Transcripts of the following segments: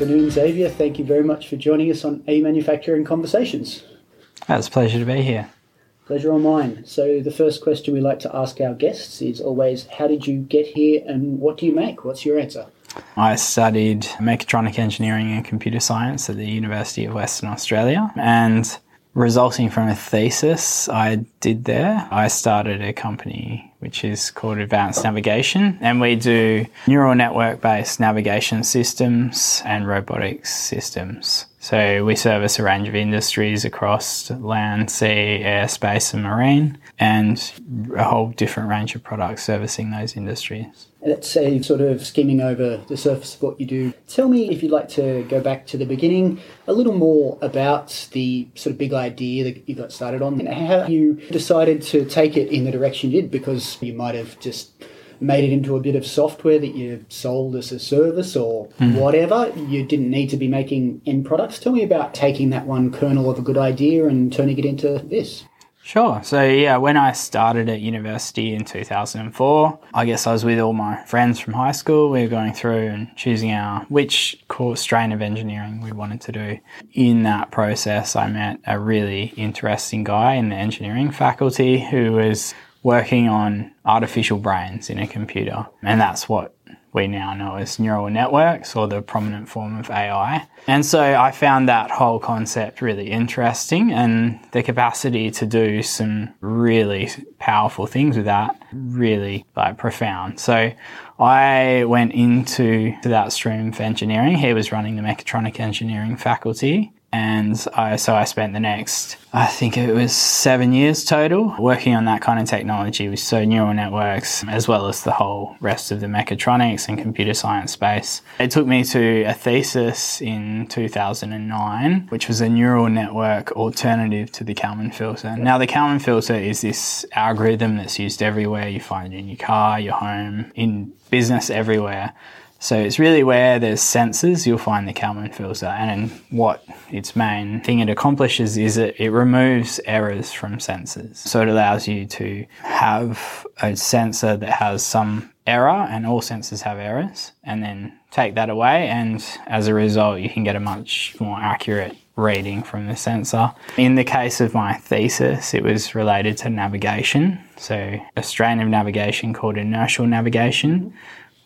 afternoon, Xavier. Thank you very much for joining us on A Manufacturing Conversations. Ah, it's a pleasure to be here. Pleasure on mine. So, the first question we like to ask our guests is always How did you get here and what do you make? What's your answer? I studied mechatronic engineering and computer science at the University of Western Australia. And resulting from a thesis I did there, I started a company which is called Advanced Navigation. And we do neural network based navigation systems and robotics systems. So we service a range of industries across land, sea, air, space, and marine, and a whole different range of products servicing those industries. Let's say, sort of skimming over the surface of what you do. Tell me, if you'd like to go back to the beginning, a little more about the sort of big idea that you got started on and how you decided to take it in the direction you did, because you might have just made it into a bit of software that you sold as a service or mm. whatever. You didn't need to be making end products. Tell me about taking that one kernel of a good idea and turning it into this. Sure. So, yeah, when I started at university in 2004, I guess I was with all my friends from high school. We were going through and choosing our which course strain of engineering we wanted to do. In that process, I met a really interesting guy in the engineering faculty who was working on artificial brains in a computer. And that's what we now know as neural networks or the prominent form of AI. And so I found that whole concept really interesting and the capacity to do some really powerful things with that really like profound. So I went into that stream of engineering. He was running the mechatronic engineering faculty and I, so I spent the next, I think it was seven years total, working on that kind of technology so neural networks, as well as the whole rest of the mechatronics and computer science space. It took me to a thesis in 2009, which was a neural network alternative to the Kalman filter. Now, the Kalman filter is this algorithm that's used everywhere. You find it in your car, your home, in business, everywhere. So it's really where there's sensors, you'll find the Kalman filter. And what its main thing it accomplishes is it, it removes errors from sensors. So it allows you to have a sensor that has some error, and all sensors have errors, and then take that away. And as a result, you can get a much more accurate reading from the sensor. In the case of my thesis, it was related to navigation. So a strain of navigation called inertial navigation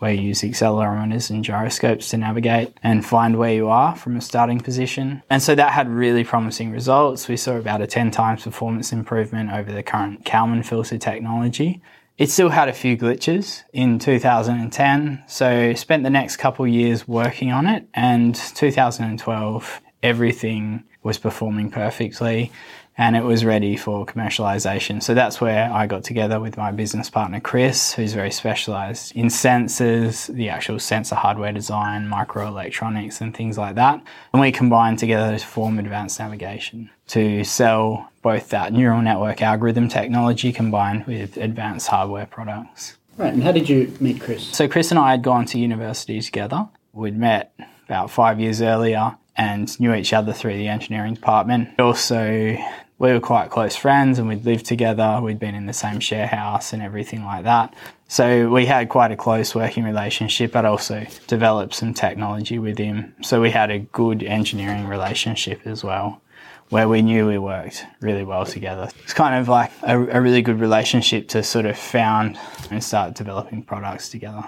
where you use accelerometers and gyroscopes to navigate and find where you are from a starting position. And so that had really promising results. We saw about a 10 times performance improvement over the current Kalman filter technology. It still had a few glitches in 2010, so spent the next couple years working on it and 2012 everything was performing perfectly and it was ready for commercialization. So that's where I got together with my business partner Chris, who's very specialized in sensors, the actual sensor hardware design, microelectronics, and things like that. And we combined together to form Advanced Navigation to sell both that neural network algorithm technology combined with advanced hardware products. Right, and how did you meet Chris? So, Chris and I had gone to university together. We'd met about five years earlier and knew each other through the engineering department. Also, we were quite close friends and we'd lived together. We'd been in the same share house and everything like that. So we had quite a close working relationship, but also developed some technology with him. So we had a good engineering relationship as well, where we knew we worked really well together. It's kind of like a, a really good relationship to sort of found and start developing products together.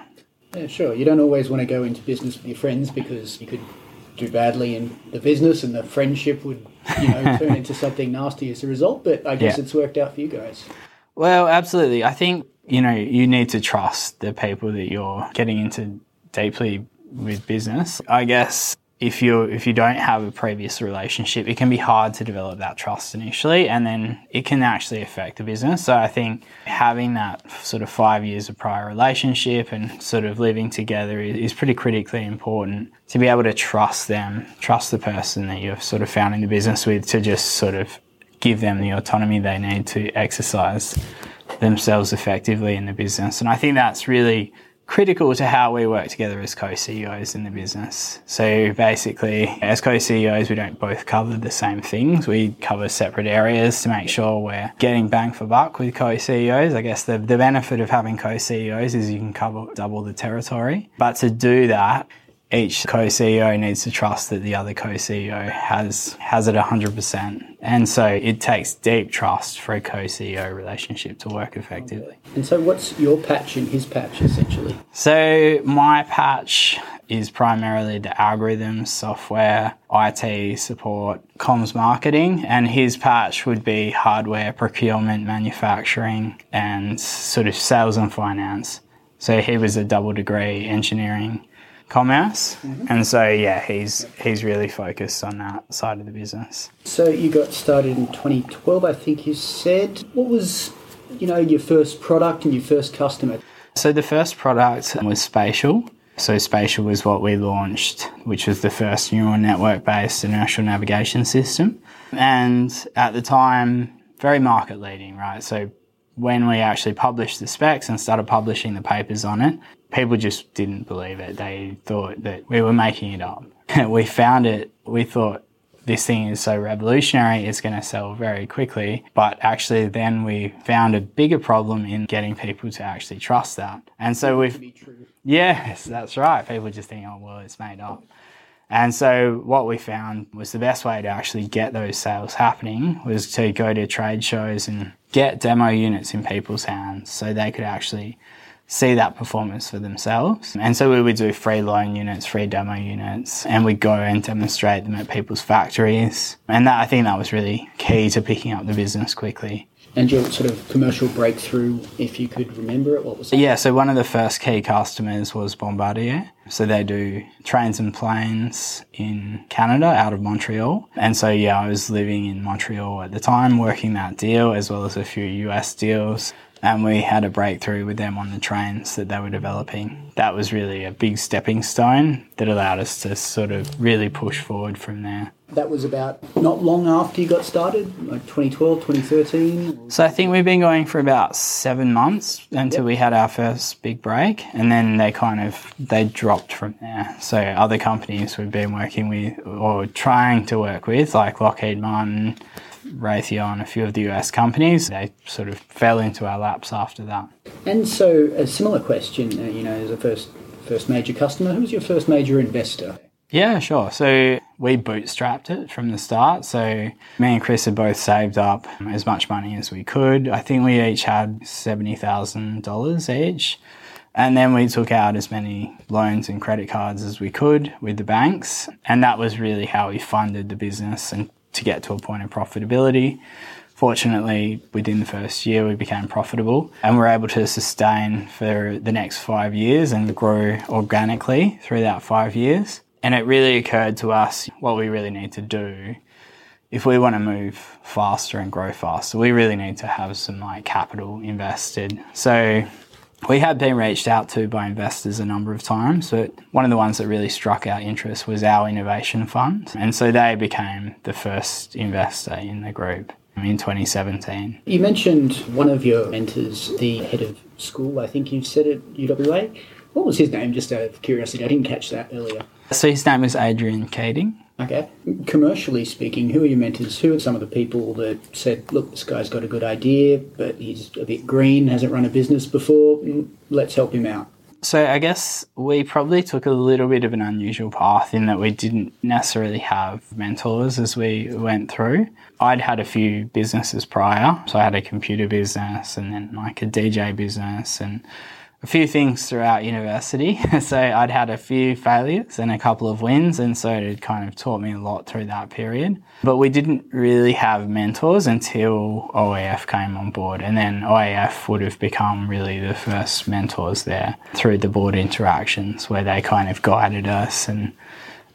Yeah, sure. You don't always want to go into business with your friends because you could do badly in the business and the friendship would you know turn into something nasty as a result but i guess yeah. it's worked out for you guys. Well absolutely. I think you know you need to trust the people that you're getting into deeply with business. I guess if you if you don't have a previous relationship, it can be hard to develop that trust initially, and then it can actually affect the business. So I think having that sort of five years of prior relationship and sort of living together is, pretty critically important to be able to trust them, trust the person that you've sort of found in the business with, to just sort of give them the autonomy they need to exercise themselves effectively in the business. And I think that's really critical to how we work together as co-CEOs in the business. So basically, as co-CEOs, we don't both cover the same things. We cover separate areas to make sure we're getting bang for buck with co-CEOs. I guess the, the benefit of having co-CEOs is you can cover double the territory. But to do that, each co-CEO needs to trust that the other co-CEO has has it 100%. And so it takes deep trust for a co-CEO relationship to work effectively. And so what's your patch and his patch essentially? So my patch is primarily the algorithms, software, IT support, comms marketing, and his patch would be hardware, procurement, manufacturing, and sort of sales and finance. So he was a double degree engineering commerce. Mm-hmm. And so yeah, he's he's really focused on that side of the business. So you got started in 2012, I think you said. What was you know your first product and your first customer? So the first product was Spatial. So Spatial was what we launched, which was the first neural network-based inertial navigation system. And at the time, very market leading, right? So when we actually published the specs and started publishing the papers on it, people just didn't believe it. They thought that we were making it up. we found it, we thought this thing is so revolutionary, it's going to sell very quickly. But actually, then we found a bigger problem in getting people to actually trust that. And so we've. Yes, that's right. People just think, oh, well, it's made up. And so what we found was the best way to actually get those sales happening was to go to trade shows and get demo units in people's hands so they could actually see that performance for themselves. And so we would do free loan units, free demo units, and we'd go and demonstrate them at people's factories. And that I think that was really key to picking up the business quickly. And your sort of commercial breakthrough, if you could remember it, what was it? Yeah, so one of the first key customers was Bombardier. So they do trains and planes in Canada out of Montreal. And so, yeah, I was living in Montreal at the time, working that deal as well as a few US deals and we had a breakthrough with them on the trains that they were developing. That was really a big stepping stone that allowed us to sort of really push forward from there. That was about not long after you got started, like 2012, 2013? So I think we've been going for about seven months until yep. we had our first big break, and then they kind of they dropped from there. So other companies we've been working with or trying to work with, like Lockheed Martin, Raytheon, a few of the US companies. They sort of fell into our laps after that. And so, a similar question, uh, you know, as a first first major customer, who was your first major investor? Yeah, sure. So we bootstrapped it from the start. So me and Chris had both saved up as much money as we could. I think we each had $70,000 each. And then we took out as many loans and credit cards as we could with the banks. And that was really how we funded the business and to get to a point of profitability. Fortunately, within the first year, we became profitable and we're able to sustain for the next five years and grow organically through that five years. And it really occurred to us what we really need to do if we want to move faster and grow faster, we really need to have some like capital invested. So we had been reached out to by investors a number of times, but one of the ones that really struck our interest was our innovation fund. And so they became the first investor in the group in 2017. You mentioned one of your mentors, the head of school, I think you said at UWA. What was his name, just out of curiosity? I didn't catch that earlier. So his name was Adrian Keating. Okay. Commercially speaking, who are your mentors? Who are some of the people that said, look, this guy's got a good idea, but he's a bit green, hasn't run a business before, let's help him out? So I guess we probably took a little bit of an unusual path in that we didn't necessarily have mentors as we went through. I'd had a few businesses prior. So I had a computer business and then like a DJ business and a few things throughout university. so I'd had a few failures and a couple of wins, and so it kind of taught me a lot through that period. But we didn't really have mentors until OIF came on board, and then OIF would have become really the first mentors there through the board interactions where they kind of guided us and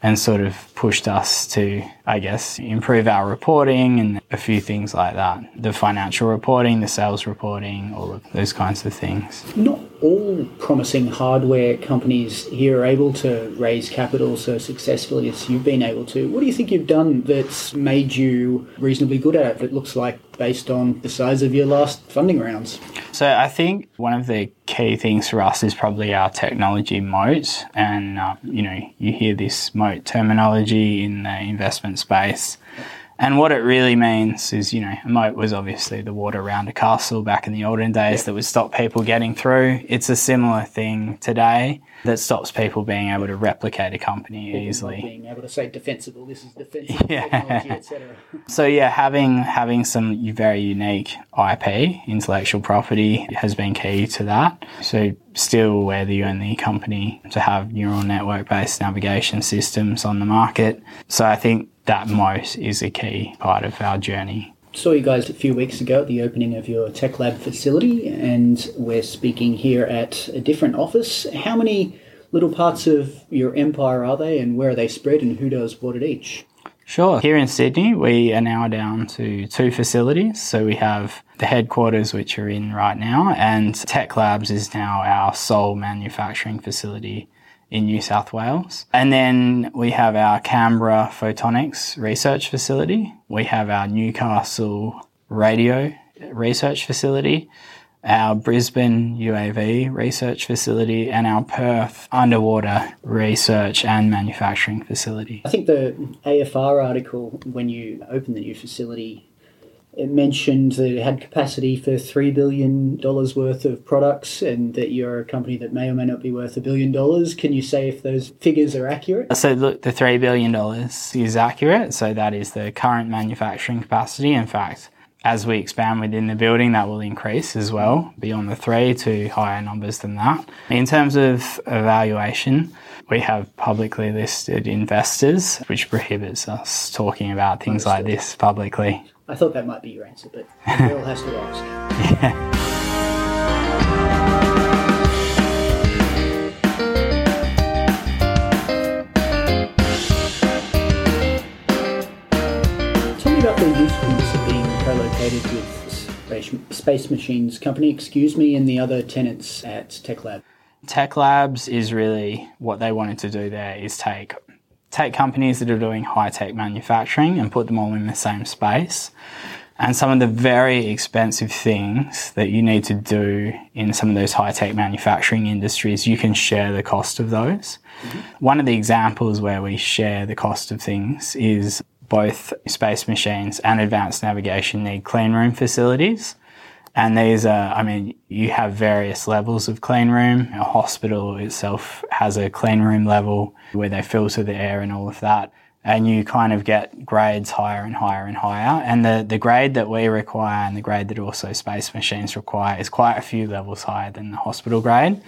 and sort of pushed us to, I guess, improve our reporting and a few things like that. The financial reporting, the sales reporting, all of those kinds of things. Not all promising hardware companies here are able to raise capital so successfully as you've been able to. What do you think you've done that's made you reasonably good at it? It looks like based on the size of your last funding rounds. So I think one of the key things for us is probably our technology moat, and uh, you know you hear this moat terminology in the investment space. And what it really means is, you know, a moat was obviously the water around a castle back in the olden days that would stop people getting through. It's a similar thing today that stops people being able to replicate a company easily. Being able to say defensible, this is defensible Yeah. technology, etc. So yeah, having having some very unique IP, intellectual property, has been key to that. So still, we're the only company to have neural network based navigation systems on the market. So I think that moat is a key part of our journey. Saw you guys a few weeks ago at the opening of your Tech Lab facility, and we're speaking here at a different office. How many little parts of your empire are they, and where are they spread, and who does what at each? Sure. Here in Sydney, we are now down to two facilities. So we have the headquarters, which are in right now, and Tech Labs is now our sole manufacturing facility in New South Wales. And then we have our Canberra Photonics Research Facility. We have our Newcastle Radio Research Facility, our Brisbane UAV Research Facility, and our Perth Underwater Research and Manufacturing Facility. I think the AFR article, when you open the new facility, it mentioned that it had capacity for $3 billion worth of products and that you're a company that may or may not be worth a billion dollars. Can you say if those figures are accurate? So look, the $3 billion is accurate. So that is the current manufacturing capacity. In fact, as we expand within the building, that will increase as well, beyond the three to higher numbers than that. In terms of evaluation, we have publicly listed investors, which prohibits us talking about things like this publicly. I thought that might be your answer, but the girl has to ask. Yeah. Tell me about the usefulness of being co-located with Space, Space Machines Company, excuse me, and the other tenants at Tech Lab. Tech Labs is really what they wanted to do there is take take companies that are doing high tech manufacturing and put them all in the same space. And some of the very expensive things that you need to do in some of those high tech manufacturing industries, you can share the cost of those. Mm-hmm. One of the examples where we share the cost of things is both space machines and advanced navigation need clean room facilities. And these are, I mean, you have various levels of clean room. A hospital itself has a clean room level where they filter the air and all of that. And you kind of get grades higher and higher and higher. And the, the grade that we require and the grade that also space machines require is quite a few levels higher than the hospital grade.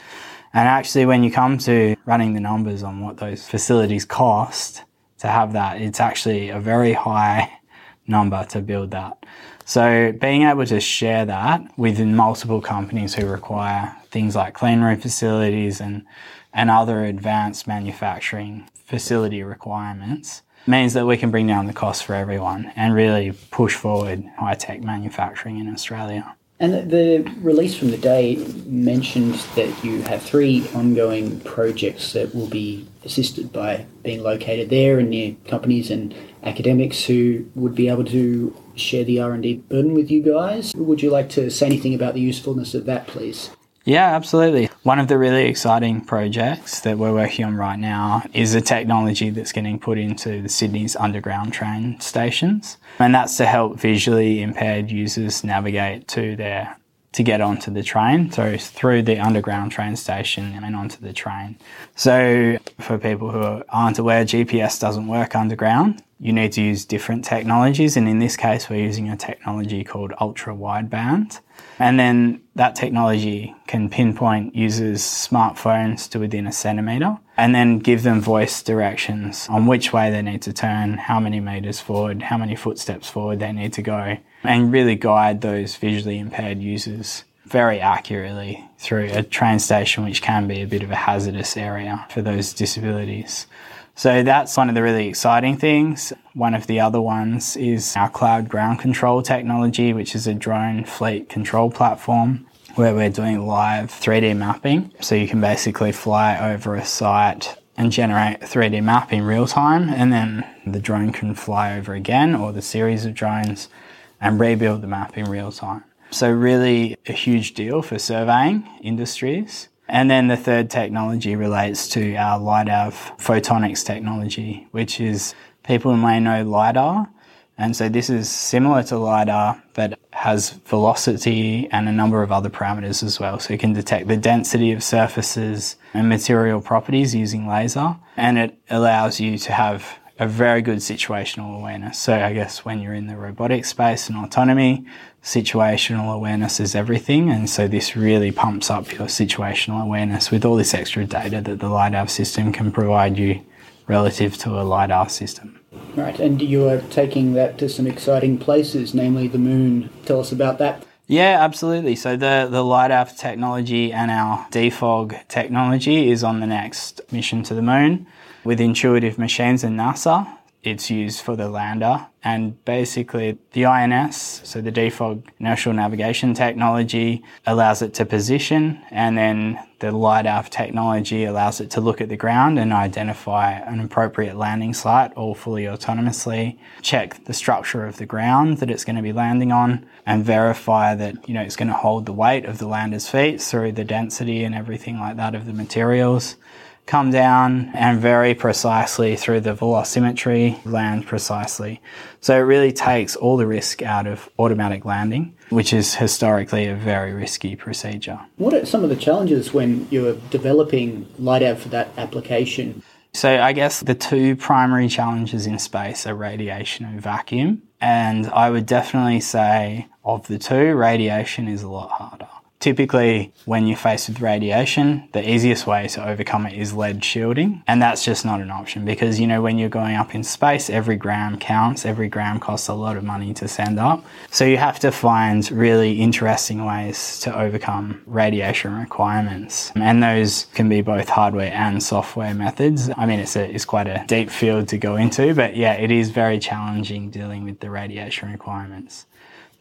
And actually, when you come to running the numbers on what those facilities cost to have that, it's actually a very high number to build that. So being able to share that within multiple companies who require things like clean room facilities and, and other advanced manufacturing facility requirements means that we can bring down the cost for everyone and really push forward high tech manufacturing in Australia. And the- release from the day mentioned that you have three ongoing projects that will be assisted by being located there and near companies and academics who would be able to share the R&D burden with you guys. Would you like to say anything about the usefulness of that, please? Yeah, absolutely. One of the really exciting projects that we're working on right now is a technology that's getting put into the Sydney's underground train stations. And that's to help visually impaired users navigate to their to get onto the train, so through the underground train station and onto the train. So for people who aren't aware, GPS doesn't work underground. You need to use different technologies, and in this case, we're using a technology called ultra wideband. And then that technology can pinpoint users' smartphones to within a centimetre and then give them voice directions on which way they need to turn, how many metres forward, how many footsteps forward they need to go, and really guide those visually impaired users very accurately through a train station, which can be a bit of a hazardous area for those disabilities. So that's one of the really exciting things. One of the other ones is our cloud ground control technology, which is a drone fleet control platform where we're doing live 3D mapping. So you can basically fly over a site and generate a 3D map in real time, and then the drone can fly over again or the series of drones and rebuild the map in real time. So, really, a huge deal for surveying industries. And then the third technology relates to our LiDAV photonics technology, which is people may know LiDAR, And so this is similar to LiDAR, but has velocity and a number of other parameters as well. So it can detect the density of surfaces and material properties using laser. And it allows you to have a very good situational awareness. So I guess when you're in the robotic space and autonomy, situational awareness is everything. And so this really pumps up your situational awareness with all this extra data that the LiDAV system can provide you relative to a LiDAR system. Right, and you are taking that to some exciting places, namely the moon. Tell us about that. Yeah, absolutely. So the, the LiDAV technology and our DFOG technology is on the next mission to the moon with Intuitive Machines and NASA. It's used for the lander and basically the INS, so the DFOG inertial navigation technology allows it to position and then the LiDAV technology allows it to look at the ground and identify an appropriate landing site all fully autonomously, check the structure of the ground that it's going to be landing on and verify that, you know, it's going to hold the weight of the lander's feet through the density and everything like that of the materials come down and very precisely through the velocimetry land precisely. So it really takes all the risk out of automatic landing, which is historically a very risky procedure. What are some of the challenges when you're developing LiDAV for that application? So I guess the two primary challenges in space are radiation and vacuum. And I would definitely say of the two, radiation is a lot harder. Typically, when you're faced with radiation, the easiest way to overcome it is lead shielding. And that's just not an option because, you know, when you're going up in space, every gram counts, every gram costs a lot of money to send up. So you have to find really interesting ways to overcome radiation requirements. And those can be both hardware and software methods. I mean, it's, a, it's quite a deep field to go into, but yeah, it is very challenging dealing with the radiation requirements.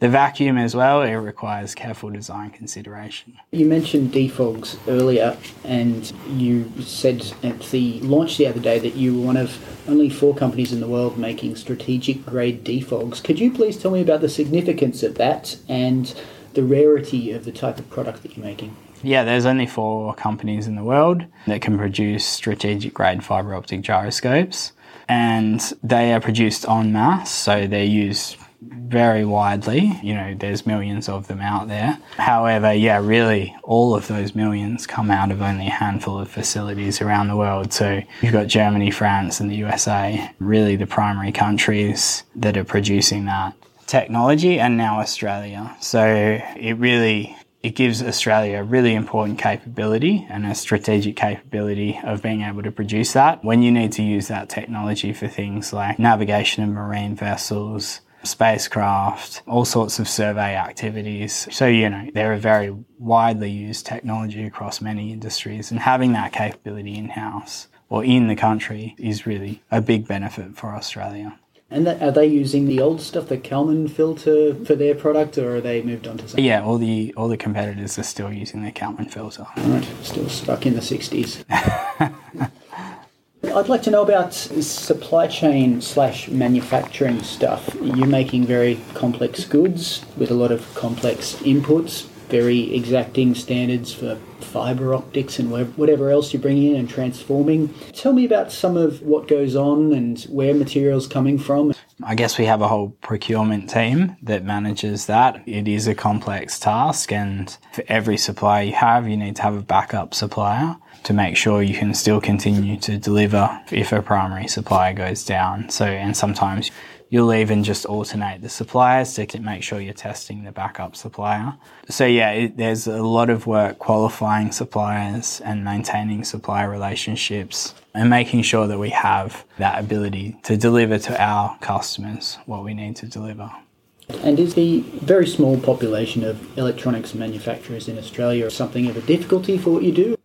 The vacuum as well, it requires careful design consideration. You mentioned DFOGs earlier, and you said at the launch the other day that you were one of only four companies in the world making strategic grade DFOGs. Could you please tell me about the significance of that and the rarity of the type of product that you're making? Yeah, there's only four companies in the world that can produce strategic grade fiber optic gyroscopes, and they are produced en masse, so they're used very widely. You know, there's millions of them out there. However, yeah, really, all of those millions come out of only a handful of facilities around the world. So you've got Germany, France, and the USA, really the primary countries that are producing that technology, and now Australia. So it really it gives Australia a really important capability and a strategic capability of being able to produce that when you need to use that technology for things like navigation of marine vessels, spacecraft, all sorts of survey activities. So, you know, they're a very widely used technology across many industries, and having that capability in house or in the country is really a big benefit for Australia. And that, are they using the old stuff, the Kalman filter, for their product, or are they moved on to something? Yeah, all the all the competitors are still using the Kalman filter. Right, still stuck in the sixties. I'd like to know about supply chain slash manufacturing stuff. You're making very complex goods with a lot of complex inputs, very exacting standards for fiber optics and whatever else you're bringing in and transforming. Tell me about some of what goes on and where materials coming from. I guess we have a whole procurement team that manages that. It is a complex task, and for every supplier you have, you need to have a backup supplier to make sure you can still continue to deliver if a primary supplier goes down. So, and sometimes you'll even just alternate the suppliers to make sure you're testing the backup supplier. So, yeah, it, there's a lot of work qualifying suppliers and maintaining supplier relationships and making sure that we have that ability to deliver to our customers what we need to deliver. And is the very small population of electronics manufacturers in Australia something of a difficulty for what you do?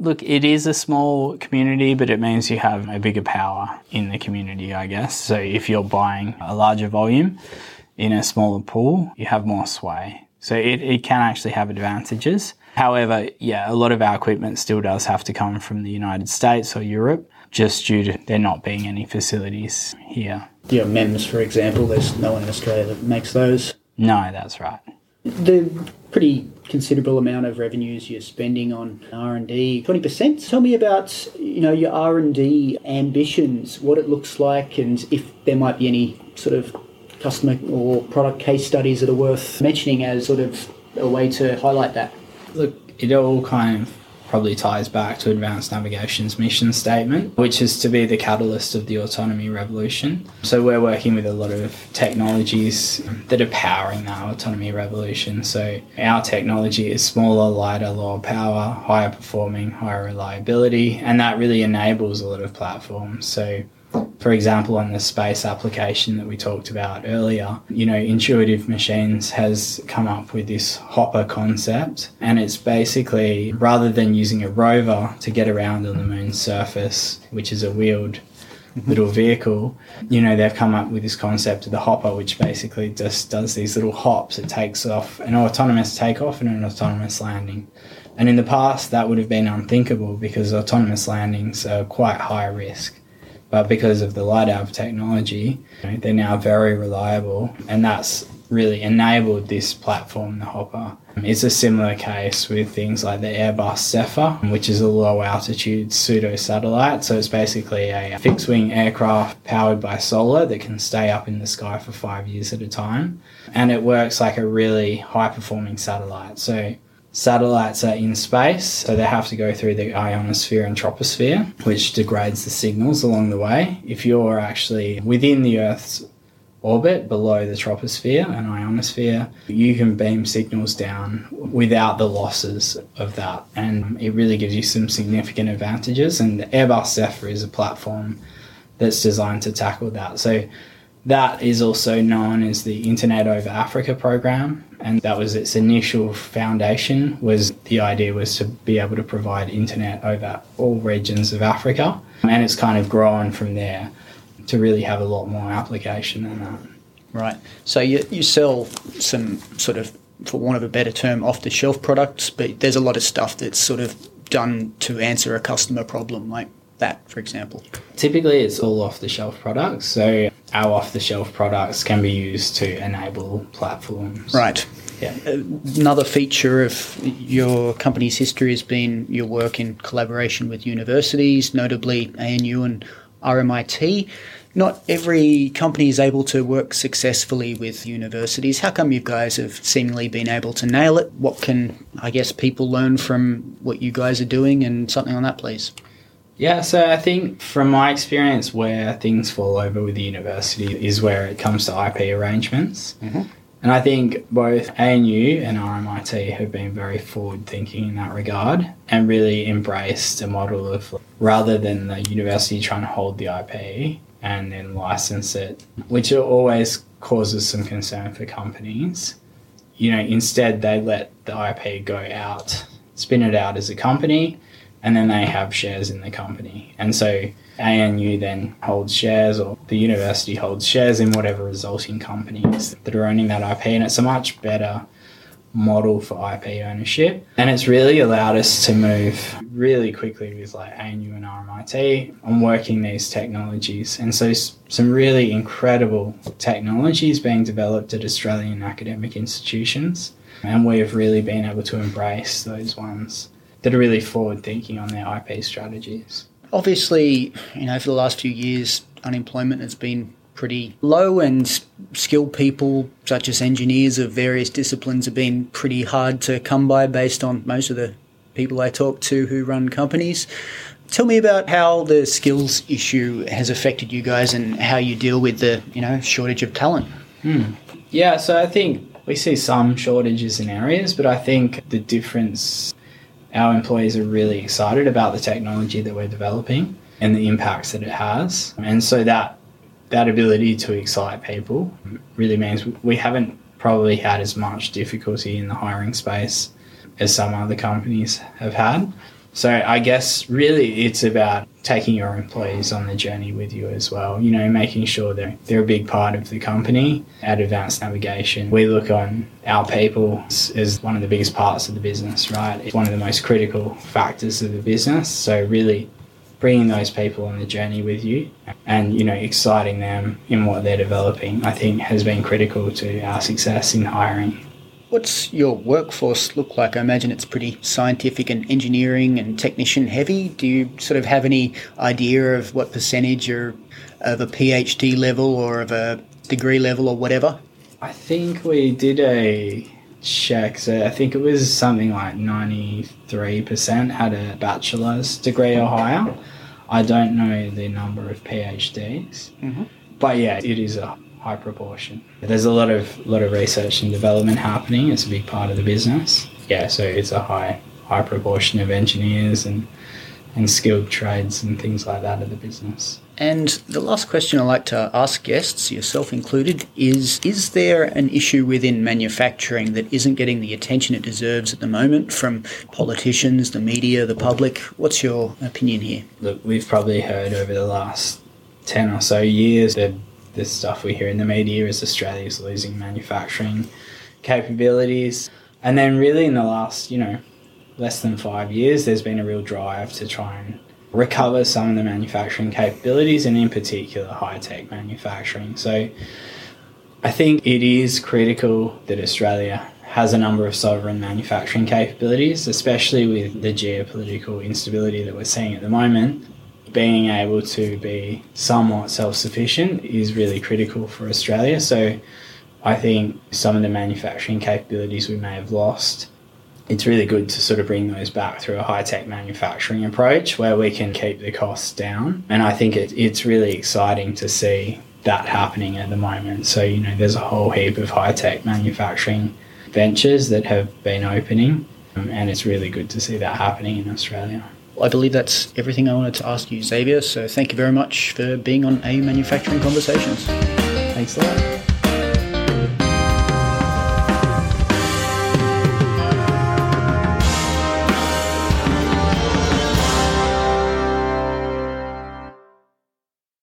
Look, it is a small community, but it means you have a bigger power in the community, I guess. So if you're buying a larger volume in a smaller pool, you have more sway. So it, it can actually have advantages. However, yeah, a lot of our equipment still does have to come from the United States or Europe, just due to there not being any facilities here. Yeah, MEMS, for example, there's no one in Australia that makes those. No, that's right. The pretty considerable amount of revenues you're spending on R&D, 20%. Tell me about, you know, your R&D ambitions, what it looks like and if there might be any sort of customer or product case studies that are worth mentioning as sort of a way to highlight that? Look, it all kind of probably ties back to Advanced Navigation's mission statement, which is to be the catalyst of the autonomy revolution. So we're working with a lot of technologies that are powering that autonomy revolution. So our technology is smaller, lighter, lower power, higher performing, higher reliability, and that really enables a lot of platforms. So for example, on the space application that we talked about earlier, you know, Intuitive Machines has come up with this hopper concept, and it's basically rather than using a rover to get around on the moon's surface, which is a wheeled mm-hmm. little vehicle, you know, they've come up with this concept of the hopper, which basically just does these little hops. It takes off an autonomous takeoff and an autonomous landing. And in the past, that would have been unthinkable because autonomous landings are quite high risk but because of the LiDAV technology, they're now very reliable, and that's really enabled this platform, the Hopper. It's a similar case with things like the Airbus Zephyr, which is a low altitude pseudo satellite. So it's basically a fixed wing aircraft powered by solar that can stay up in the sky for five years at a time. And it works like a really high performing satellite. So Satellites are in space, so they have to go through the ionosphere and troposphere, which degrades the signals along the way. If you're actually within the Earth's orbit below the troposphere and ionosphere, you can beam signals down without the losses of that. And it really gives you some significant advantages. And the Airbus Zephyr is a platform that's designed to tackle that. So that is also known as the Internet over Africa program, and that was its initial foundation. Was the idea was to be able to provide internet over all regions of Africa, and it's kind of grown from there to really have a lot more application than that. Right. So you you sell some sort of, for want of a better term, off the shelf products, but there's a lot of stuff that's sort of done to answer a customer problem, like that, for example? Typically, it's all off the shelf products. So, our off the shelf products can be used to enable platforms. Right. Yeah. Another feature of your company's history has been your work in collaboration with universities, notably ANU and RMIT. Not every company is able to work successfully with universities. How come you guys have seemingly been able to nail it? What can, I guess, people learn from what you guys are doing and something on that, please? Yeah, so I think from my experience, where things fall over with the university is where it comes to IP arrangements. Mm-hmm. And I think both ANU and RMIT have been very forward thinking in that regard and really embraced a model of rather than the university trying to hold the IP and then license it, which always causes some concern for companies. You know, instead they let the IP go out, spin it out as a company, and then they have shares in the company. And so ANU then holds shares, or the university holds shares in whatever resulting companies that are owning that IP, and it's a much better model for IP ownership. And it's really allowed us to move really quickly with like ANU and RMIT on working these technologies. And so some really incredible technologies being developed at Australian academic institutions. And we've really been able to embrace those ones that are really forward thinking on their IP strategies. Obviously, you know, for the last few years, unemployment has been pretty low, and skilled people, such as engineers of various disciplines, have been pretty hard to come by based on most of the people I talk to who run companies. Tell me about how the skills issue has affected you guys and how you deal with the, you know, shortage of talent. Hmm. Yeah, so I think we see some shortages in areas, but I think the difference our employees are really excited about the technology that we're developing and the impacts that it has. And so that that ability to excite people really means we haven't probably had as much difficulty in the hiring space as some other companies have had. So I guess really it's about taking your employees on the journey with you as well. You know, making sure they're they're a big part of the company. At Advanced Navigation, we look on our people as one of the biggest parts of the business. Right, it's one of the most critical factors of the business. So really bringing those people on the journey with you and you know exciting them in what they're developing i think has been critical to our success in hiring What's your workforce look like? I imagine it's pretty scientific and engineering and technician heavy. Do you sort of have any idea of what percentage are of a PhD level or of a degree level or whatever? I think we did a check. So I think it was something like 93% had a bachelor's degree or higher. I don't know the number of PhDs, Mhm. but yeah, it is a high proportion. There's a lot of lot of research and development happening. It's a big part of the business. Yeah, so it's a high high proportion of engineers and and skilled trades and things like that of the business. And the last question I like to ask guests, yourself included, is Is there an issue within manufacturing that isn't getting the attention it deserves at the moment from politicians, the media, the public? What's your opinion here? Look, we've probably heard over the last 10 or so years that the stuff we hear in the media is Australia's losing manufacturing capabilities. And then, really, in the last, you know, less than five years, there's been a real drive to try and recover some of the manufacturing capabilities and, in particular, high tech manufacturing. So, I think it is critical that Australia has a number of sovereign manufacturing capabilities, especially with the geopolitical instability that we're seeing at the moment. Being able to be somewhat self sufficient is really critical for Australia. So I think some of the manufacturing capabilities we may have lost, it's really good to sort of bring those back through a high tech manufacturing approach where we can keep the costs down. And I think it, it's really exciting to see that happening at the moment. So, you know, there's a whole heap of high tech manufacturing ventures that have been opening, um, and it's really good to see that happening in Australia. I believe that's everything I wanted to ask you, Xavier. So thank you very much for being on AU Manufacturing Conversations. Thanks a lot.